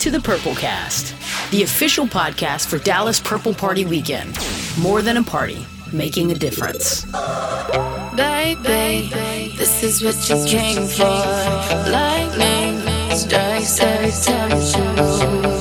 To the Purple Cast, the official podcast for Dallas Purple Party Weekend. More than a party, making a difference. Baby, this is what you came for. Lightning strikes every time you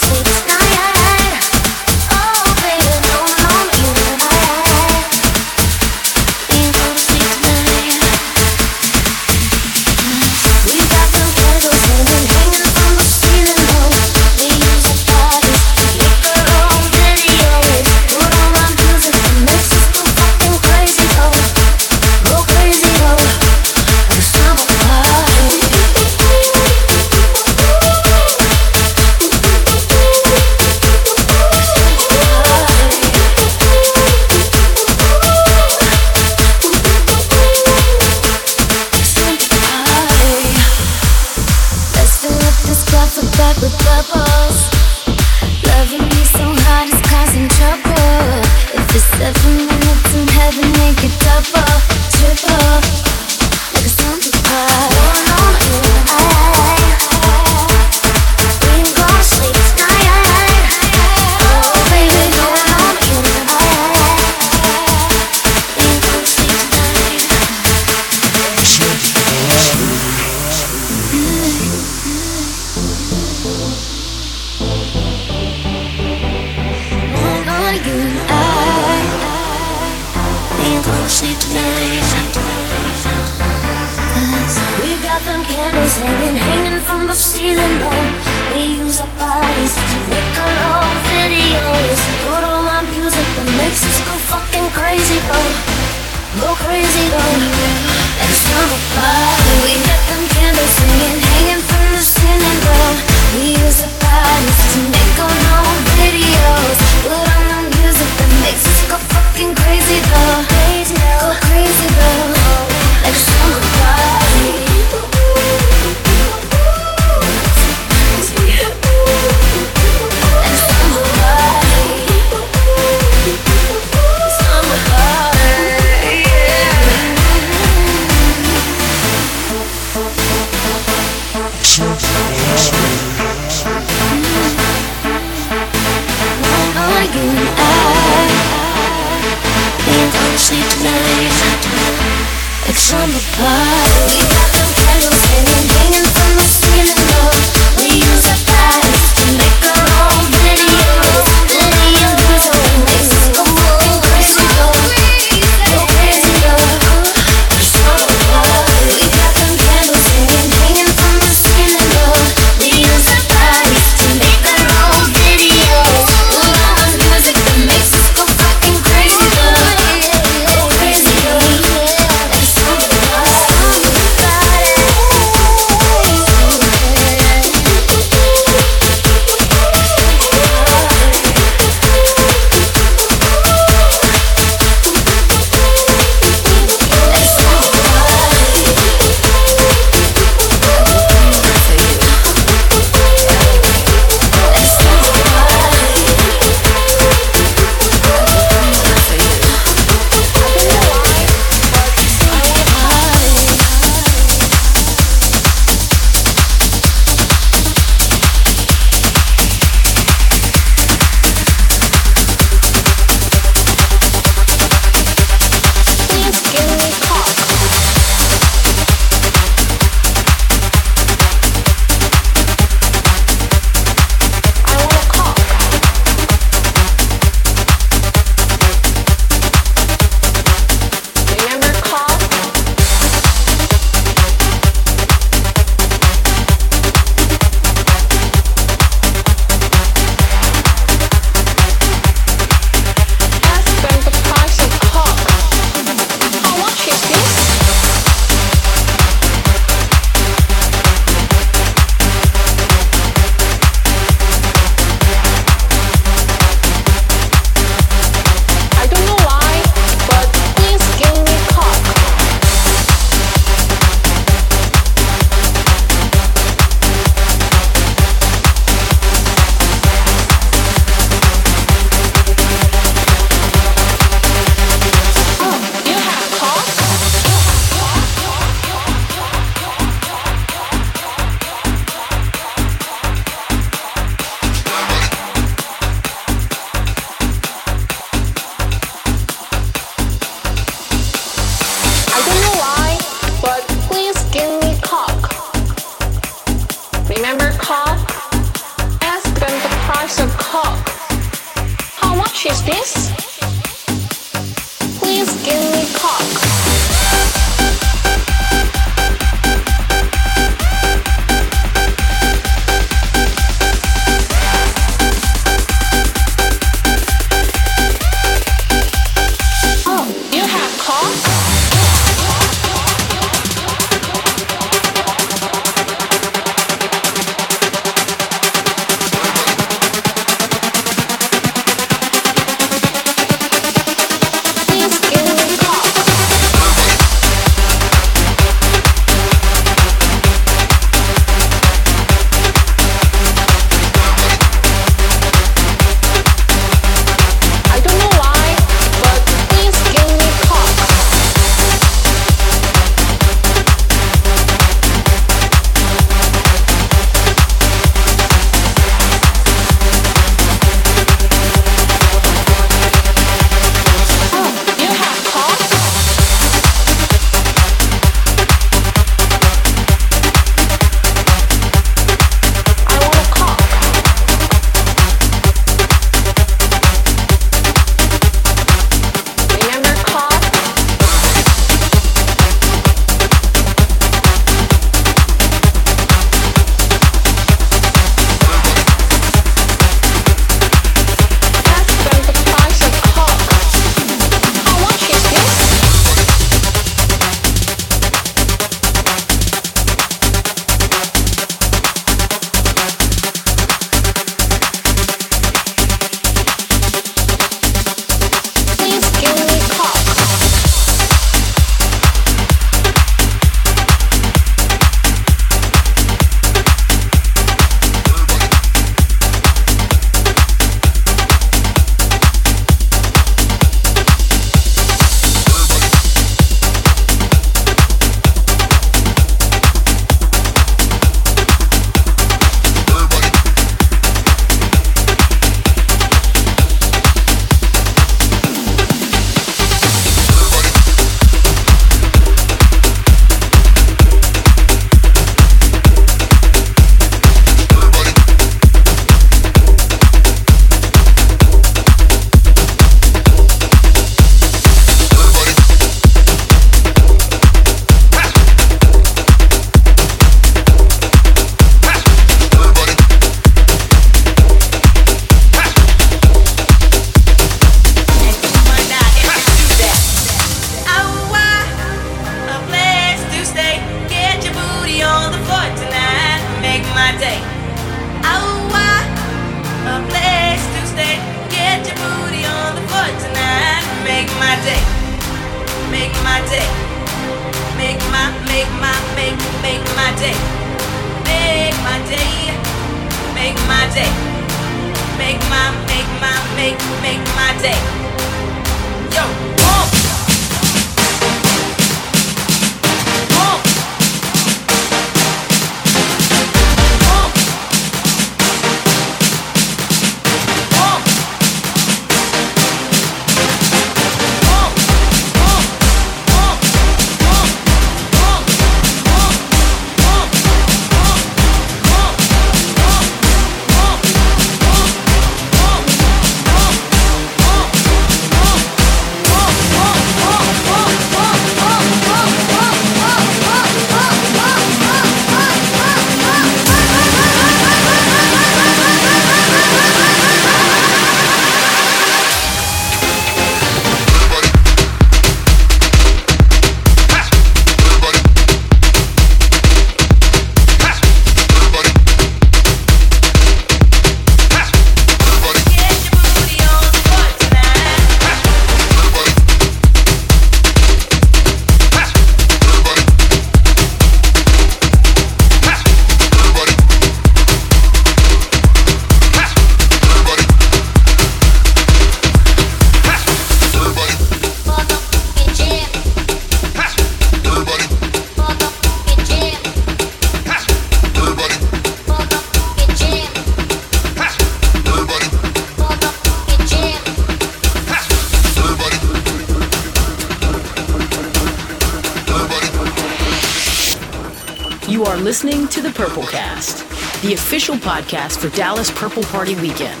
podcast for Dallas Purple Party Weekend.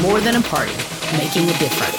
More than a party, making a difference.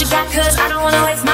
you got, cause I don't wanna waste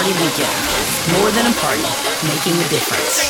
party weekend. More than a party, making a difference.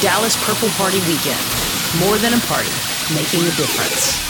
Dallas Purple Party Weekend. More than a party, making a difference.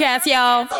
You listening to the Purple Cast, y'all.